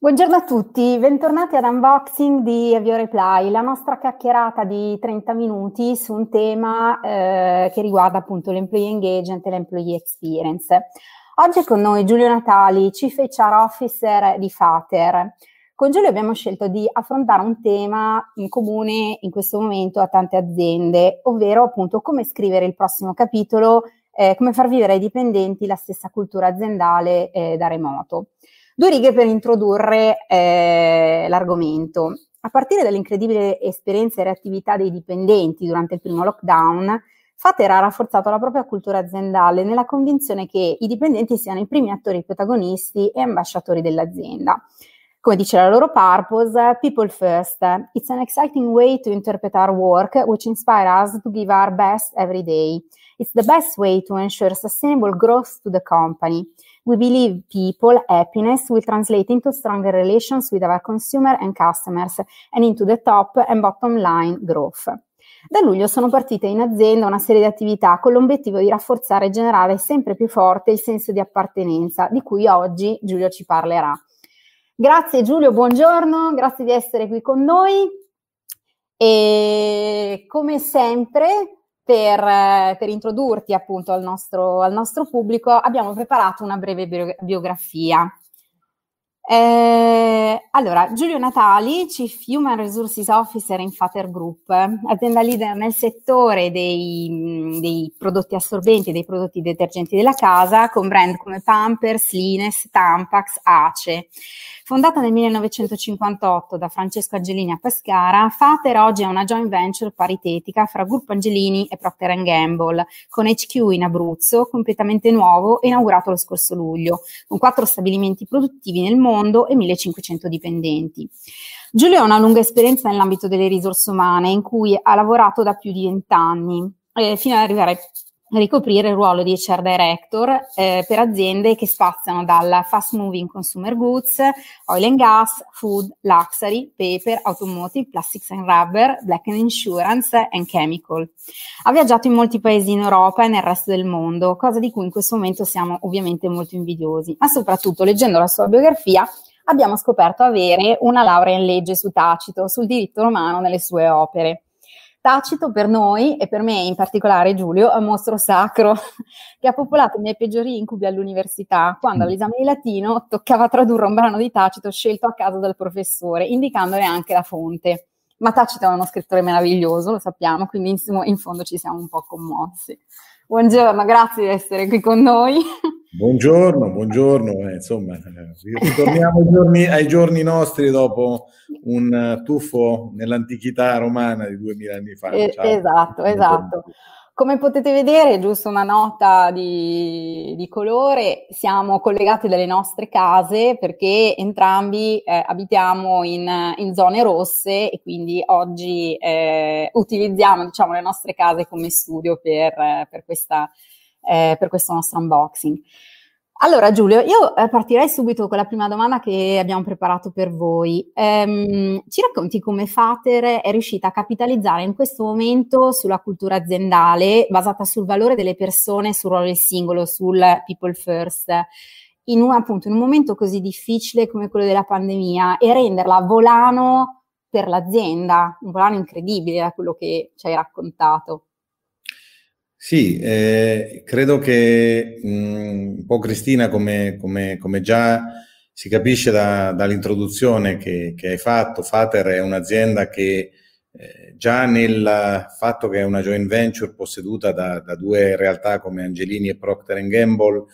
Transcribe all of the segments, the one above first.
Buongiorno a tutti, bentornati ad Unboxing di Avio Reply, la nostra chiacchierata di 30 minuti su un tema eh, che riguarda appunto l'employee engagement e l'employee experience. Oggi è con noi Giulio Natali, Chief HR Officer di Fater. Con Giulio abbiamo scelto di affrontare un tema in comune in questo momento a tante aziende, ovvero appunto come scrivere il prossimo capitolo, eh, come far vivere ai dipendenti la stessa cultura aziendale eh, da remoto. Due righe per introdurre eh, l'argomento. A partire dall'incredibile esperienza e reattività dei dipendenti durante il primo lockdown, Fater ha rafforzato la propria cultura aziendale nella convinzione che i dipendenti siano i primi attori protagonisti e ambasciatori dell'azienda. Come dice la loro purpose, people first. It's an exciting way to interpret our work, which inspires us to give our best every day. It's the best way to ensure sustainable growth to the company. We believe people happiness will translate into stronger relations with our consumer and customers and into the top and bottom line growth. Da luglio sono partite in azienda una serie di attività con l'obiettivo di rafforzare e generare sempre più forte il senso di appartenenza, di cui oggi Giulio ci parlerà. Grazie Giulio, buongiorno, grazie di essere qui con noi e come sempre per, eh, per introdurti appunto al nostro, al nostro, pubblico abbiamo preparato una breve biografia. Eh, allora, Giulio Natali, Chief Human Resources Officer in Fater Group, azienda leader nel settore dei, dei prodotti assorbenti e dei prodotti detergenti della casa, con brand come Pampers, Lines, Tampax, Ace. Fondata nel 1958 da Francesco Angelini a Pescara, Fater oggi è una joint venture paritetica fra Gruppo Angelini e Procter Gamble, con HQ in Abruzzo, completamente nuovo e inaugurato lo scorso luglio, con quattro stabilimenti produttivi nel mondo e 1500 dipendenti. Giulio ha una lunga esperienza nell'ambito delle risorse umane, in cui ha lavorato da più di vent'anni, eh, fino ad arrivare ricoprire il ruolo di HR Director eh, per aziende che spaziano dal fast moving consumer goods, oil and gas, food, luxury, paper, automotive, plastics and rubber, black and insurance and chemical. Ha viaggiato in molti paesi in Europa e nel resto del mondo, cosa di cui in questo momento siamo ovviamente molto invidiosi, ma soprattutto leggendo la sua biografia abbiamo scoperto avere una laurea in legge su Tacito, sul diritto romano nelle sue opere. Tacito per noi e per me in particolare Giulio è un mostro sacro che ha popolato i miei peggiori incubi all'università quando mm. all'esame di latino toccava tradurre un brano di Tacito scelto a caso dal professore, indicandone anche la fonte. Ma Tacito è uno scrittore meraviglioso, lo sappiamo, quindi in, in fondo ci siamo un po' commossi. Buongiorno, grazie di essere qui con noi. Buongiorno, buongiorno. Eh, insomma, eh, torniamo ai giorni, ai giorni, nostri dopo un tuffo nell'antichità romana di duemila anni fa. Eh, esatto, esatto. Come potete vedere, giusto una nota di, di, colore, siamo collegati dalle nostre case perché entrambi eh, abitiamo in, in, zone rosse e quindi oggi eh, utilizziamo diciamo, le nostre case come studio per, per, questa, eh, per questo nostro unboxing. Allora Giulio, io eh, partirei subito con la prima domanda che abbiamo preparato per voi. Ehm, ci racconti come Fater è riuscita a capitalizzare in questo momento sulla cultura aziendale basata sul valore delle persone, sul ruolo del singolo, sul people first, in un, appunto, in un momento così difficile come quello della pandemia e renderla volano per l'azienda, un volano incredibile da quello che ci hai raccontato. Sì, eh, credo che mh, un po' Cristina, come, come, come già si capisce da, dall'introduzione che, che, hai fatto, Fater è un'azienda che eh, già nel fatto che è una joint venture posseduta da, da due realtà come Angelini e Procter Gamble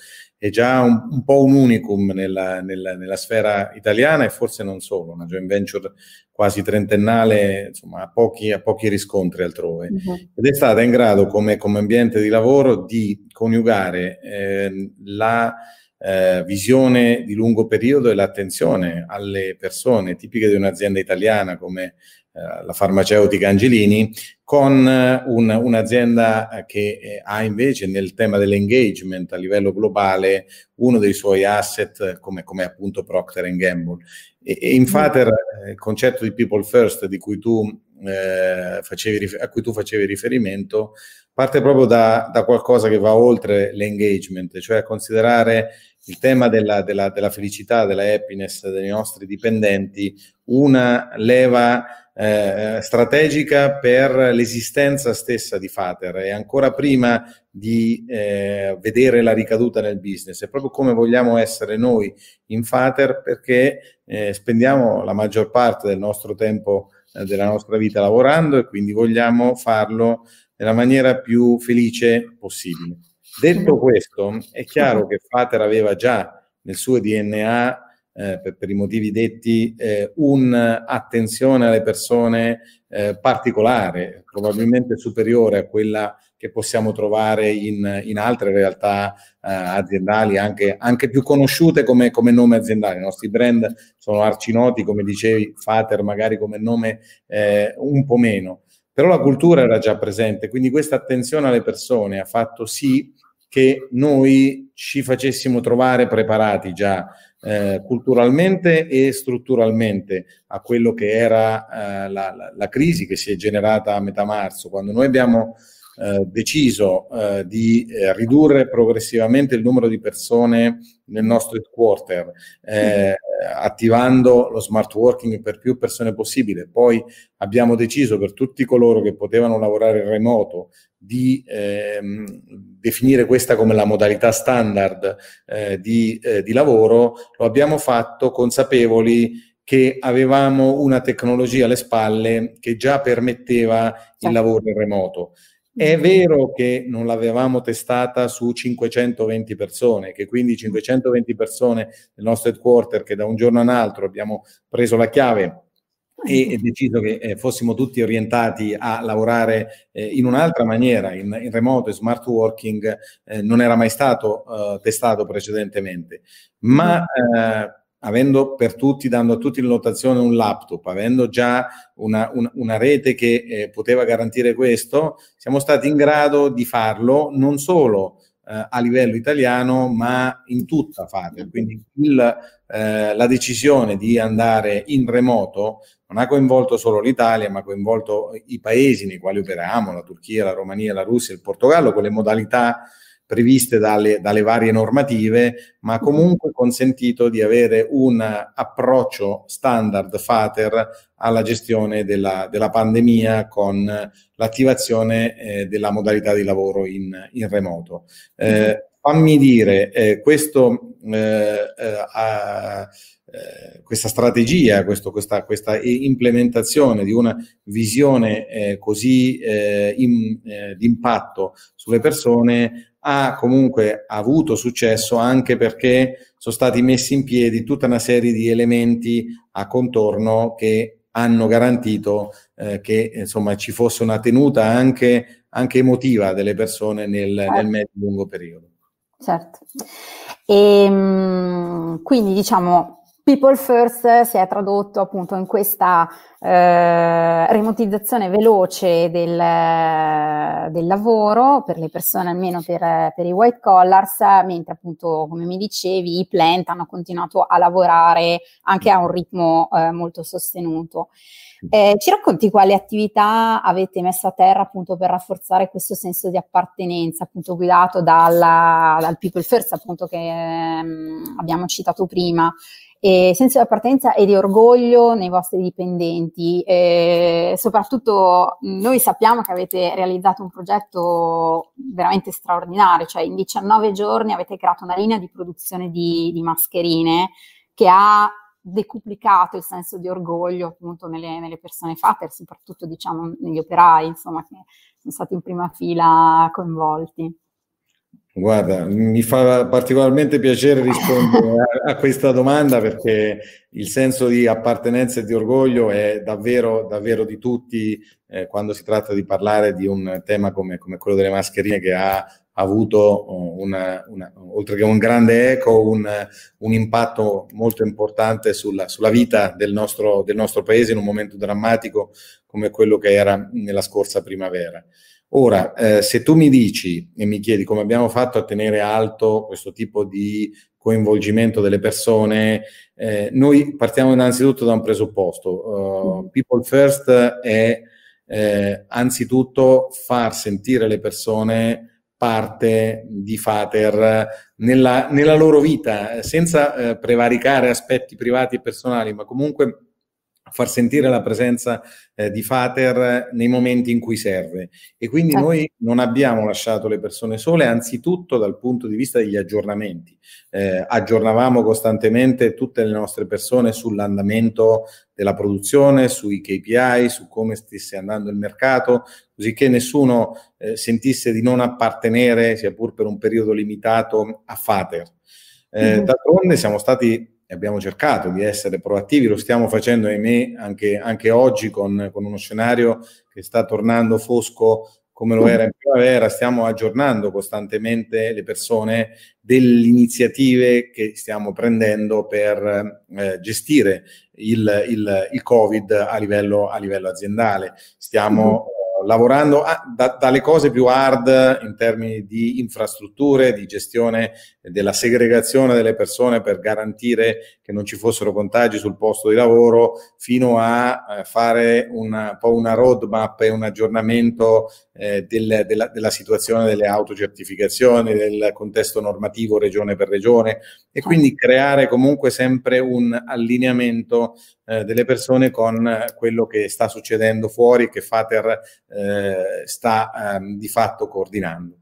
è già un, un po' un unicum nella, nella, nella, sfera italiana e forse non solo, una joint venture quasi trentennale, insomma, a pochi, a pochi riscontri altrove. Uh-huh. Ed è stata in grado, come, come ambiente di lavoro, di coniugare eh, la eh, visione di lungo periodo e l'attenzione alle persone tipiche di un'azienda italiana come eh, la farmaceutica Angelini, con eh, un, un'azienda eh, che ha invece nel tema dell'engagement a livello globale uno dei suoi asset come, come appunto Procter Gamble. E, e in Fater il concetto di people first di cui tu, eh, facevi, a cui tu facevi riferimento parte proprio da, da, qualcosa che va oltre l'engagement, cioè considerare il tema della, della, della felicità, della happiness dei nostri dipendenti, una leva eh, strategica per l'esistenza stessa di Fater e ancora prima di eh, vedere la ricaduta nel business. È proprio come vogliamo essere noi in Fater perché eh, spendiamo la maggior parte del nostro tempo della nostra vita lavorando e quindi vogliamo farlo nella maniera più felice possibile. Detto questo, è chiaro che Fater aveva già nel suo DNA eh, per, per, i motivi detti, eh, un'attenzione alle persone eh, particolare, probabilmente superiore a quella che possiamo trovare in, in altre realtà eh, aziendali, anche, anche, più conosciute come, come, nome aziendale. I nostri brand sono arcinoti, come dicevi, Fater magari come nome eh, un po' meno, però la cultura era già presente, quindi questa attenzione alle persone ha fatto sì che noi ci facessimo trovare preparati già eh, culturalmente e strutturalmente a quello che era eh, la, la, la, crisi che si è generata a metà marzo, quando noi abbiamo eh, deciso eh, di eh, ridurre progressivamente il numero di persone nel nostro headquarter, eh, attivando lo smart working per più persone possibile. Poi abbiamo deciso per tutti coloro che potevano lavorare in remoto di ehm, definire questa come la modalità standard eh, di, di lavoro, lo abbiamo fatto consapevoli che avevamo una tecnologia alle spalle che già permetteva il certo. lavoro in remoto. È vero che non l'avevamo testata su 520 persone, che quindi 520 persone nel nostro headquarter che da un giorno all'altro abbiamo preso la chiave e, deciso che eh, fossimo tutti orientati a lavorare eh, in un'altra maniera, in, in remoto e smart working, eh, non era mai stato eh, testato precedentemente. Ma eh, avendo per tutti, dando a tutti in notazione un laptop, avendo già una, una, una rete che eh, poteva garantire questo, siamo stati in grado di farlo non solo eh, a livello italiano, ma in tutta Fater. Quindi il, eh, la decisione di andare in remoto non ha coinvolto solo l'Italia, ma ha coinvolto i paesi nei quali operiamo, la Turchia, la Romania, la Russia, il Portogallo, con le modalità previste dalle, dalle, varie normative, ma comunque consentito di avere un approccio standard FATER alla gestione della, della pandemia con l'attivazione eh, della modalità di lavoro in, in remoto. Eh, fammi dire, eh, questo, eh, eh, eh, questa strategia, questo, questa, questa, implementazione di una visione così in, d'impatto sulle persone ha comunque avuto successo anche perché sono stati messi in piedi tutta una serie di elementi a contorno che hanno garantito eh, che insomma ci fosse una tenuta anche, anche emotiva delle persone nel, nel medio-lungo periodo. Certo. E, ehm, quindi diciamo People First si è tradotto appunto in questa eh, remotizzazione veloce del, del, lavoro per le persone, almeno per, per, i white collars, mentre appunto, come mi dicevi, i plant hanno continuato a lavorare anche a un ritmo eh, molto sostenuto. Eh, ci racconti quali attività avete messo a terra appunto per rafforzare questo senso di appartenenza, appunto guidato dalla, dal People First, appunto che ehm, abbiamo citato prima e senso di appartenenza e di orgoglio nei vostri dipendenti. E soprattutto noi sappiamo che avete realizzato un progetto veramente straordinario, cioè in 19 giorni avete creato una linea di produzione di, di mascherine che ha decuplicato il senso di orgoglio appunto nelle, nelle persone fatte, soprattutto diciamo negli operai, insomma, che sono stati in prima fila coinvolti. Guarda, mi fa particolarmente piacere rispondere a, a, questa domanda perché il senso di appartenenza e di orgoglio è davvero, davvero di tutti eh, quando si tratta di parlare di un tema come, come quello delle mascherine che ha avuto oh, una, una, oltre che un grande eco, un, un impatto molto importante sulla, sulla vita del nostro, del nostro paese in un momento drammatico come quello che era nella scorsa primavera. Ora, eh, se tu mi dici e mi chiedi come abbiamo fatto a tenere alto questo tipo di coinvolgimento delle persone, eh, noi partiamo innanzitutto da un presupposto. Uh, people first è eh, anzitutto far sentire le persone parte di Fater nella, nella loro vita, senza eh, prevaricare aspetti privati e personali, ma comunque far sentire la presenza eh, di Fater nei momenti in cui serve. E quindi certo. noi non abbiamo lasciato le persone sole, anzitutto dal punto di vista degli aggiornamenti. Eh, aggiornavamo costantemente tutte le nostre persone sull'andamento della produzione, sui KPI, su come stesse andando il mercato, così che nessuno eh, sentisse di non appartenere, sia pur per un periodo limitato, a Fater. Mm-hmm. D'altronde siamo stati abbiamo cercato di essere proattivi, lo stiamo facendo, ahimè, anche, anche oggi con, con, uno scenario che sta tornando fosco come lo era in primavera, stiamo aggiornando costantemente le persone delle iniziative che stiamo prendendo per eh, gestire il, il, il Covid a livello, a livello aziendale. Stiamo lavorando a, da, dalle cose più hard in termini di infrastrutture, di gestione della segregazione delle persone per garantire che non ci fossero contagi sul posto di lavoro, fino a eh, fare una, un po' una roadmap e un aggiornamento eh, del, della, della, situazione delle autocertificazioni, del contesto normativo regione per regione e quindi creare comunque sempre un allineamento eh, delle persone con quello che sta succedendo fuori, che Fater eh, sta ehm, di fatto coordinando.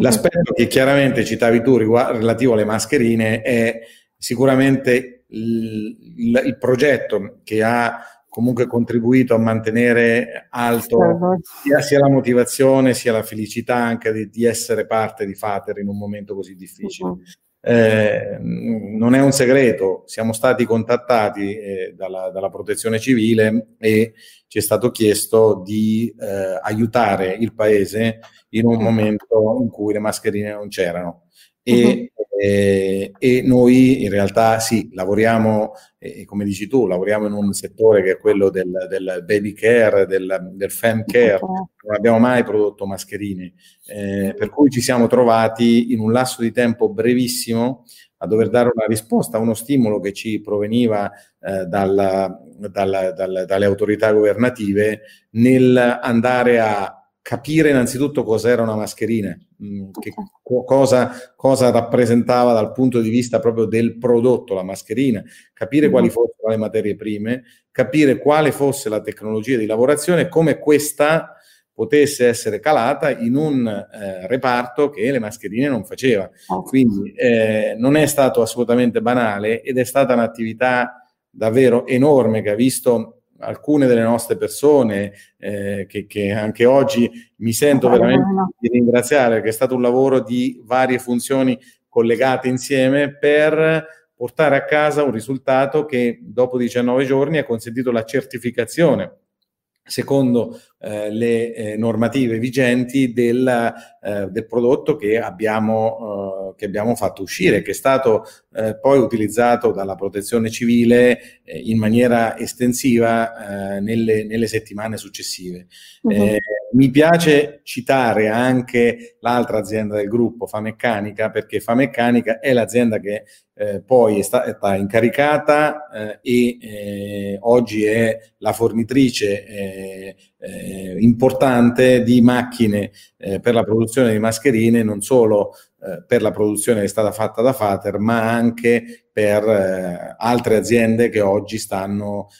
L'aspetto che chiaramente citavi tu riguardo, relativo alle mascherine è sicuramente il, il, il progetto che ha comunque contribuito a mantenere alto sia, sia, la motivazione sia la felicità anche di, di, essere parte di Fater in un momento così difficile. Uh-huh. Eh, non è un segreto, siamo stati contattati eh, dalla, dalla, protezione civile e ci è stato chiesto di eh, aiutare il paese in un momento in cui le mascherine non c'erano. E, uh-huh. e, e noi in realtà sì, lavoriamo, e, come dici tu, lavoriamo in un settore che è quello del, del baby care, del, del fem care, non abbiamo mai prodotto mascherine, eh, per cui ci siamo trovati in un lasso di tempo brevissimo a dover dare una risposta a uno stimolo che ci proveniva eh, dalla, dalla, dalla, dalle autorità governative nel andare a capire innanzitutto cos'era una mascherina, mm, che cosa, cosa, rappresentava dal punto di vista proprio del prodotto la mascherina, capire quali fossero le materie prime, capire quale fosse la tecnologia di lavorazione e come questa potesse essere calata in un eh, reparto che le mascherine non faceva. Quindi eh, non è stato assolutamente banale ed è stata un'attività davvero enorme che ha visto alcune delle nostre persone eh, che, che, anche oggi mi sento veramente di ringraziare perché è stato un lavoro di varie funzioni collegate insieme per portare a casa un risultato che dopo 19 giorni ha consentito la certificazione secondo eh, le eh, normative vigenti del, eh, del prodotto che abbiamo, eh, che abbiamo, fatto uscire, che è stato eh, poi utilizzato dalla protezione civile eh, in maniera estensiva nelle, nelle, settimane successive. Uh-huh. mi piace citare anche l'altra azienda del gruppo, Fameccanica, perché Fameccanica è l'azienda che eh, poi è stata incaricata eh, e eh, oggi è la fornitrice eh, eh, importante di macchine eh, per la produzione di mascherine, non solo per la produzione che è stata fatta da Fater, ma anche per altre aziende che oggi stanno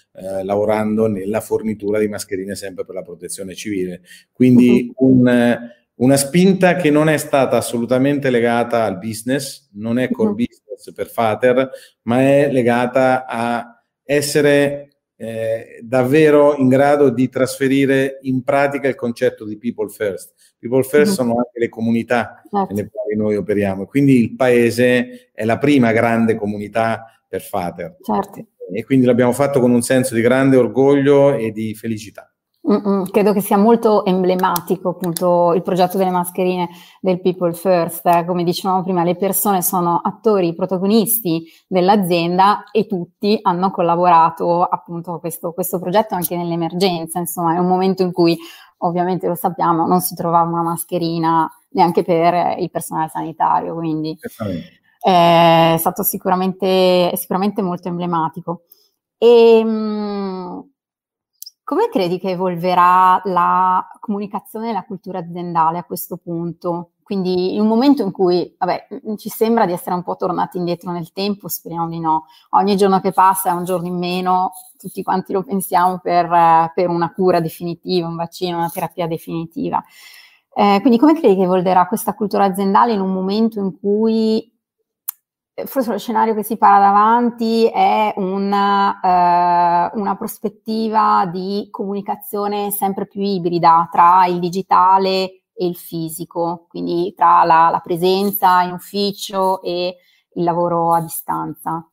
lavorando nella fornitura di mascherine sempre per la protezione civile. Quindi uh-huh. un una spinta che non è stata assolutamente legata al business, non è core business per Fater, ma è legata a essere eh, davvero in grado di trasferire in pratica il concetto di people first. People first sono anche le comunità certo. nelle quali noi operiamo, quindi il paese è la prima grande comunità per Fater. Certo. E quindi l'abbiamo fatto con un senso di grande orgoglio e di felicità. Mm-mm, credo che sia molto emblematico appunto il progetto delle mascherine del People First, eh, come dicevamo prima, le persone sono attori, protagonisti dell'azienda e tutti hanno collaborato appunto a questo, questo progetto anche nell'emergenza, insomma è un momento in cui ovviamente lo sappiamo, non si trovava una mascherina neanche per il personale sanitario, quindi è stato sicuramente, sicuramente molto emblematico. E, mh, Come credi che evolverà la comunicazione e la cultura aziendale a questo punto? Quindi in un momento in cui, vabbè, ci sembra di essere un po' tornati indietro nel tempo, speriamo di no. Ogni giorno che passa è un giorno in meno, tutti quanti lo pensiamo per, per una cura definitiva, un vaccino, una terapia definitiva. Eh, quindi come credi che evolverà questa cultura aziendale in un momento in cui forse lo scenario che si para davanti è una, eh, una, prospettiva di comunicazione sempre più ibrida tra il digitale e il fisico, quindi tra la, la presenza in ufficio e il lavoro a distanza.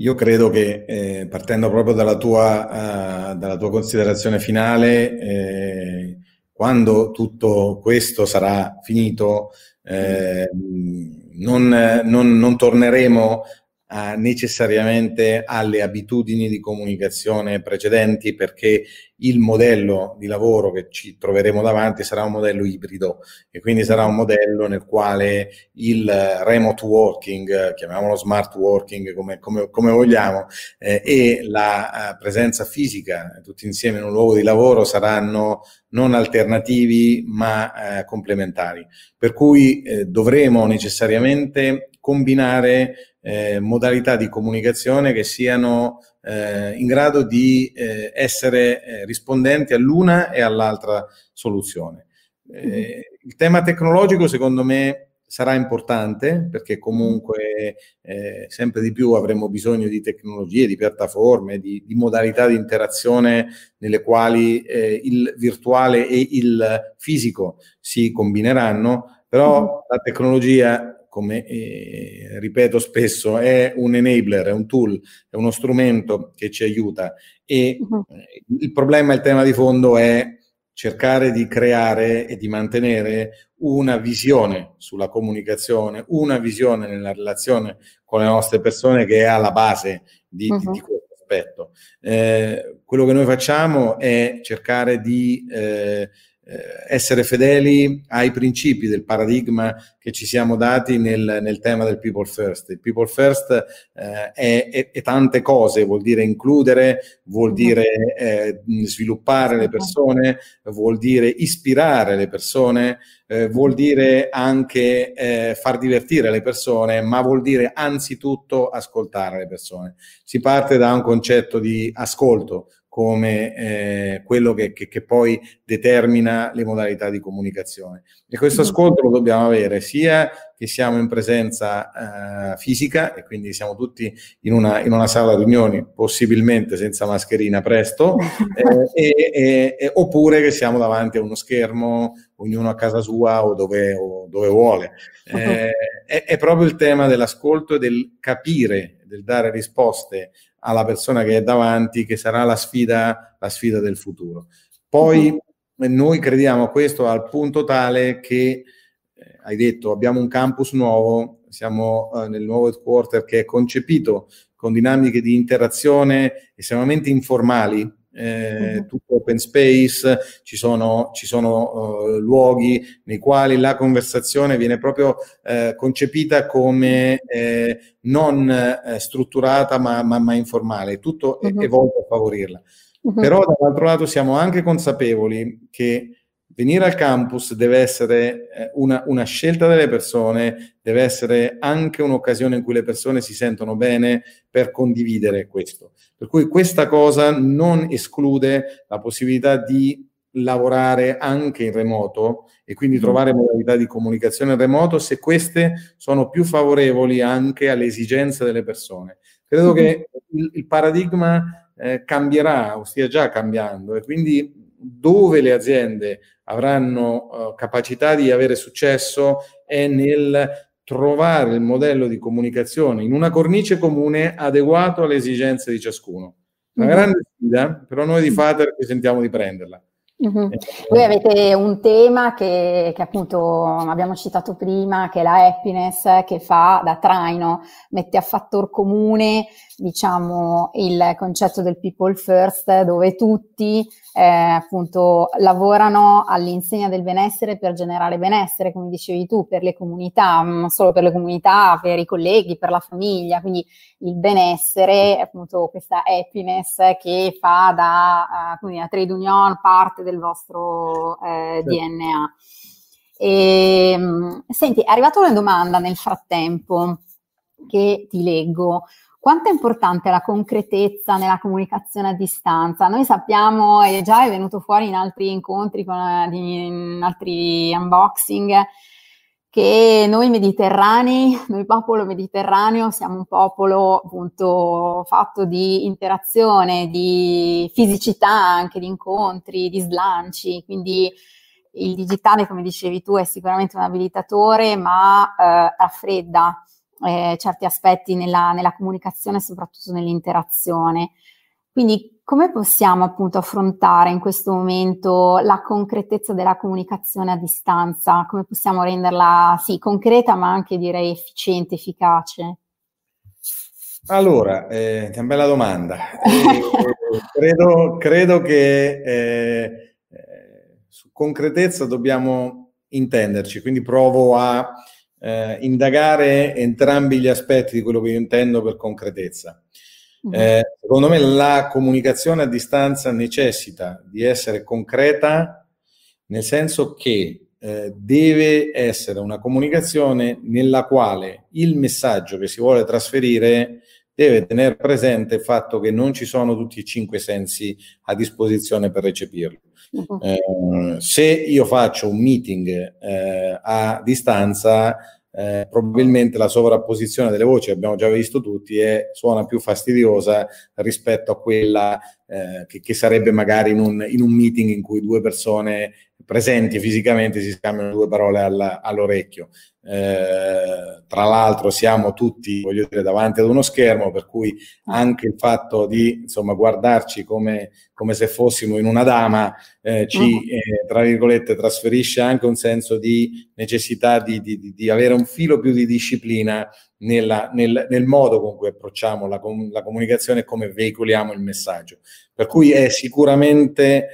Io credo che eh, partendo proprio dalla tua, uh, dalla tua considerazione finale, eh, quando tutto questo sarà finito, eh, non, non, non torneremo a, necessariamente alle abitudini di comunicazione precedenti perché il modello di lavoro che ci troveremo davanti sarà un modello ibrido e quindi sarà un modello nel quale il remote working, chiamiamolo smart working come, come, come vogliamo, eh, e la uh, presenza fisica tutti insieme in un luogo di lavoro saranno non alternativi ma eh, complementari. Per cui eh, dovremo necessariamente combinare eh, modalità di comunicazione che siano eh, in grado di eh, essere eh, rispondenti all'una e all'altra soluzione. Mm-hmm. Il tema tecnologico secondo me sarà importante perché comunque eh, sempre di più avremo bisogno di tecnologie, di piattaforme, di, di modalità di interazione nelle quali eh, il virtuale e il fisico si combineranno, però mm-hmm. la tecnologia come eh, ripeto spesso, è un enabler, è un tool, è uno strumento che ci aiuta e uh-huh. il problema, il tema di fondo è cercare di creare e di mantenere una visione sulla comunicazione, una visione nella relazione con le nostre persone che è alla base di, uh-huh. di, di questo aspetto. Eh, quello che noi facciamo è cercare di eh, eh, essere fedeli ai principi del paradigma che ci siamo dati nel, nel tema del people first. Il people first eh, è, è, è, tante cose, vuol dire includere, vuol dire eh, sviluppare le persone, vuol dire ispirare le persone, eh, vuol dire anche eh, far divertire le persone, ma vuol dire anzitutto ascoltare le persone. Si parte da un concetto di ascolto, come eh, quello che, che, che, poi determina le modalità di comunicazione. E questo ascolto lo dobbiamo avere sia che siamo in presenza eh, fisica e quindi siamo tutti in una, in una, sala riunioni, possibilmente senza mascherina presto, eh, e, e, oppure che siamo davanti a uno schermo, ognuno a casa sua o dove, o dove vuole. Eh, è, è proprio il tema dell'ascolto e del capire, del dare risposte alla persona che è davanti, che sarà la sfida, la sfida del futuro. Poi mm-hmm. noi crediamo a questo al punto tale che, eh, hai detto, abbiamo un campus nuovo, siamo eh, nel nuovo headquarter che è concepito con dinamiche di interazione estremamente informali, eh, uh-huh. tutto open space, ci sono, ci sono uh, luoghi nei quali la conversazione viene proprio uh, concepita come eh, non eh, strutturata ma, ma, ma, informale, tutto uh-huh. è, è, volto a favorirla. Uh-huh. Però dall'altro lato siamo anche consapevoli che venire al campus deve essere eh, una, una, scelta delle persone, deve essere anche un'occasione in cui le persone si sentono bene per condividere questo. Per cui questa cosa non esclude la possibilità di lavorare anche in remoto e quindi mm. trovare modalità di comunicazione in remoto se queste sono più favorevoli anche alle esigenze delle persone. Credo che il, il paradigma eh, cambierà o stia già cambiando e quindi dove le aziende avranno uh, capacità di avere successo è nel trovare il modello di comunicazione in una cornice comune adeguato alle esigenze di ciascuno. Una mm-hmm. grande sfida, però noi di Fater ci sentiamo di prenderla. Mm-hmm. Voi avete un tema che, che, appunto abbiamo citato prima, che è la happiness, che fa da traino, mette a fattor comune, diciamo, il concetto del people first, dove tutti eh, appunto lavorano all'insegna del benessere per generare benessere, come dicevi tu, per le comunità, non solo per le comunità, per i colleghi, per la famiglia, quindi il benessere, appunto questa happiness che fa da uh, una trade union parte del vostro eh, sì. DNA. E, ehm, senti, è arrivata una domanda nel frattempo che ti leggo. Quanto è importante la concretezza nella comunicazione a distanza? Noi sappiamo, e già è venuto fuori in altri incontri, con, in altri unboxing, che noi mediterranei, noi popolo mediterraneo, siamo un popolo appunto fatto di interazione, di fisicità anche, di incontri, di slanci, quindi il digitale, come dicevi tu, è sicuramente un abilitatore, ma eh, raffredda eh, certi aspetti nella, nella comunicazione, soprattutto nell'interazione. Quindi come possiamo appunto affrontare in questo momento la concretezza della comunicazione a distanza? Come possiamo renderla sì, concreta ma anche direi efficiente, efficace? Allora, eh, è una bella domanda. Eh, credo, credo, che eh, eh, su concretezza dobbiamo intenderci, quindi provo a eh, indagare entrambi gli aspetti di quello che io intendo per concretezza. Mm-hmm. Eh, secondo me la comunicazione a distanza necessita di essere concreta nel senso che eh, deve essere una comunicazione nella quale il messaggio che si vuole trasferire deve tenere presente il fatto che non ci sono tutti i cinque sensi a disposizione per recepirlo. Uh-huh. Eh, se io faccio un meeting eh, a distanza, eh, probabilmente la sovrapposizione delle voci, abbiamo già visto tutti, è, suona più fastidiosa rispetto a quella eh, che, che, sarebbe magari in un, in un, meeting in cui due persone presenti fisicamente si scambiano due parole alla, all'orecchio. Eh, tra l'altro siamo tutti, voglio dire, davanti ad uno schermo, per cui anche il fatto di insomma, guardarci come, come se fossimo in una dama eh, ci, mm. eh, tra virgolette, trasferisce anche un senso di necessità di, di, di avere un filo più di disciplina nella, nel, nel, modo con cui approcciamo la, la comunicazione e come veicoliamo il messaggio. Per cui è sicuramente,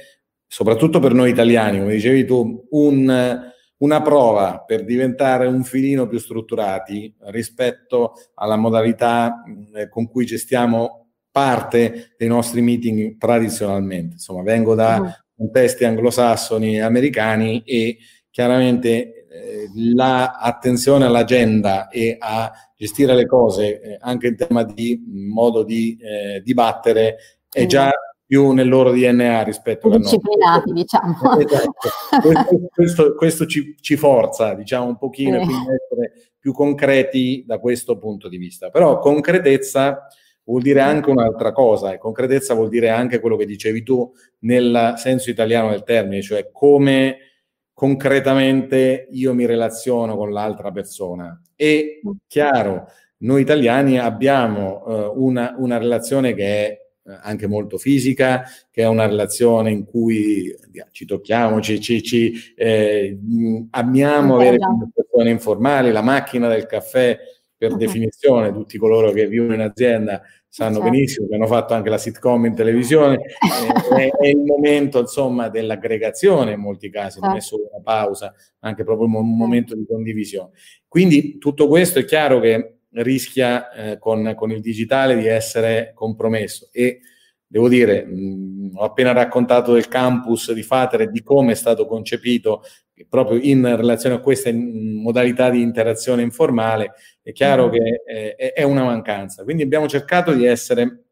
soprattutto per noi italiani, come dicevi tu, un una prova per diventare un filino più strutturati rispetto alla modalità eh, con cui gestiamo parte dei nostri meeting tradizionalmente. Insomma, vengo da uh-huh. contesti anglosassoni e americani e chiaramente eh, l'attenzione all'agenda e a gestire le cose eh, anche in tema di modo di eh, dibattere è già più nel loro DNA rispetto a disciplinati, diciamo. Esatto. Questo, questo, questo ci, ci, forza, diciamo, un pochino, eh. quindi essere più concreti da questo punto di vista. Però concretezza vuol dire anche un'altra cosa, e concretezza vuol dire anche quello che dicevi tu nel senso italiano del termine, cioè come concretamente io mi relaziono con l'altra persona. E chiaro, noi italiani abbiamo uh, una, una relazione che è eh, anche molto fisica, che è una relazione in cui ci tocchiamo, ci, ci, ci eh, amiamo okay, avere conversazioni informali, la macchina del caffè per uh-huh. definizione, tutti coloro che vivono in azienda sanno certo. benissimo che hanno fatto anche la sitcom in televisione, eh, è, è, il momento insomma dell'aggregazione in molti casi, non è certo. solo una pausa, ma anche proprio un certo. momento di condivisione. Quindi tutto questo è chiaro che rischia eh, con, con, il digitale di essere compromesso. E devo dire, mh, ho appena raccontato del campus di Fatere e di come è stato concepito proprio in relazione a questa modalità di interazione informale. È chiaro mm. che eh, è una mancanza. Quindi abbiamo cercato di essere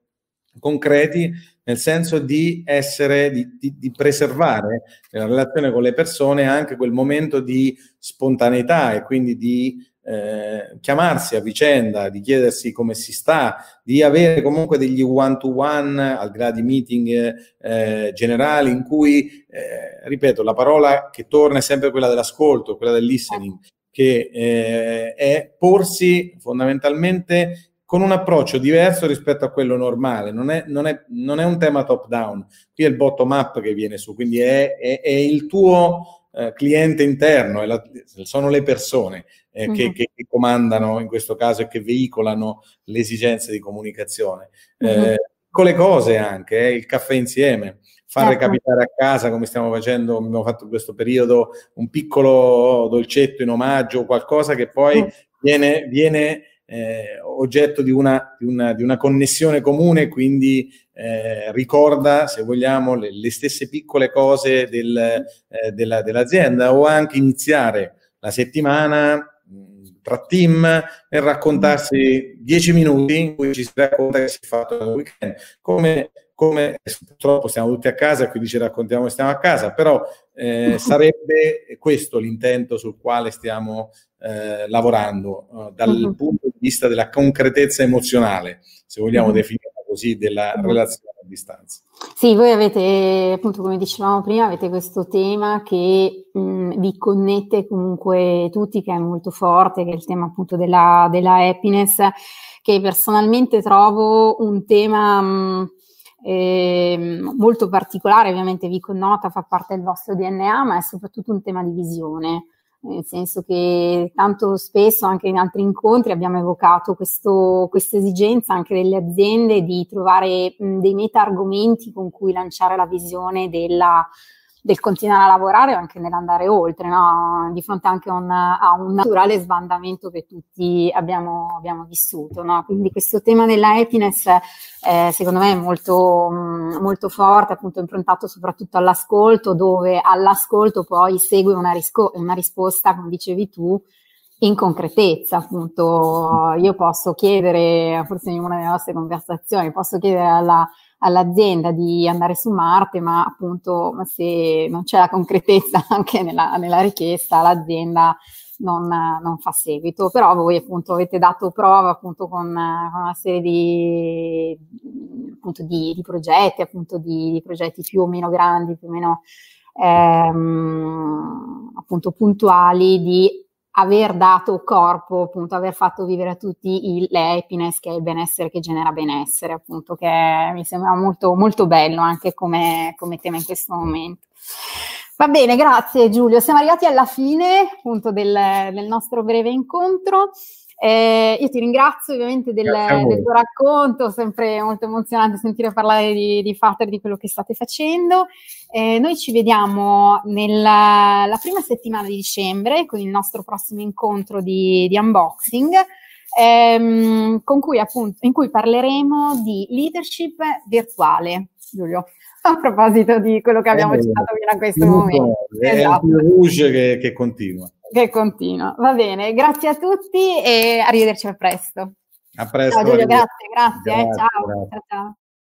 concreti nel senso di essere, di, di, di, preservare nella relazione con le persone anche quel momento di spontaneità e quindi di eh, chiamarsi a vicenda, di chiedersi come si sta, di avere comunque degli one-to-one, al là di meeting eh, generali, in cui, eh, ripeto, la parola che torna è sempre quella dell'ascolto, quella del listening, che eh, è porsi fondamentalmente con un approccio diverso rispetto a quello normale, non è, non è, non è un tema top down, qui è il bottom up che viene su, quindi è, è, il tuo eh, cliente interno, sono le persone eh, mm-hmm. che, che, comandano in questo caso e che veicolano le esigenze di comunicazione. Mm-hmm. Eh, con le cose anche, eh, il caffè insieme, far certo. recapitare a casa come stiamo facendo, abbiamo fatto in questo periodo un piccolo dolcetto in omaggio, qualcosa che poi mm. viene, viene eh, oggetto di una, di, una, di una, connessione comune, quindi eh, ricorda, se vogliamo, le, le stesse piccole cose del, eh, della, dell'azienda o anche iniziare la settimana tra team e raccontarsi dieci minuti in cui ci si racconta che si è fatto nel weekend. Come, come purtroppo stiamo tutti a casa e quindi ci raccontiamo che stiamo a casa, però eh, sarebbe questo l'intento sul quale stiamo eh, lavorando uh, dal uh-huh. punto di vista della concretezza emozionale, se vogliamo uh-huh. definirla così, della relazione a distanza. Sì, voi avete, appunto, come dicevamo prima, avete questo tema che mh, vi connette comunque tutti, che è molto forte, che è il tema appunto della, della happiness, che personalmente trovo un tema mh, eh, molto particolare, ovviamente vi connota, fa parte del vostro DNA, ma è soprattutto un tema di visione nel senso che tanto spesso anche in altri incontri abbiamo evocato questa esigenza anche delle aziende di trovare mh, dei meta argomenti con cui lanciare la visione della, del continuare a lavorare o anche nell'andare oltre, no? di fronte anche un, a un, naturale sbandamento che tutti abbiamo, abbiamo vissuto. No? Quindi questo tema della happiness eh, secondo me è molto, molto forte, appunto improntato soprattutto all'ascolto, dove all'ascolto poi segue una, risco- una risposta, come dicevi tu, in concretezza, appunto, io posso chiedere, forse in una delle nostre conversazioni, posso chiedere alla, all'azienda di andare su Marte, ma appunto se non c'è la concretezza anche nella, nella richiesta, l'azienda non, non, fa seguito. Però voi appunto avete dato prova appunto con, con una serie di, appunto, di, di progetti, appunto di, di, progetti più o meno grandi, più o meno ehm, appunto puntuali di aver dato corpo, appunto, aver fatto vivere a tutti il, le happiness, che è il benessere che genera benessere, appunto, che mi sembra molto, molto bello anche come, come tema in questo momento. Va bene, grazie Giulio. Siamo arrivati alla fine appunto del, del nostro breve incontro. Eh, io ti ringrazio ovviamente del, del, tuo racconto, sempre molto emozionante sentire parlare di, di Fater, di quello che state facendo. Eh, noi ci vediamo nella prima settimana di dicembre con il nostro prossimo incontro di, di unboxing. Ehm, cui, appunto, in cui parleremo di leadership virtuale, Giulio a proposito di quello che abbiamo eh, citato fino a questo momento. È esatto. il rouge che, che continua. Che continua. Va bene, grazie a tutti e arrivederci a presto. A presto. Ciao Giulio, grazie, grazie, grazie, eh, ciao. Grazie. ciao. ciao.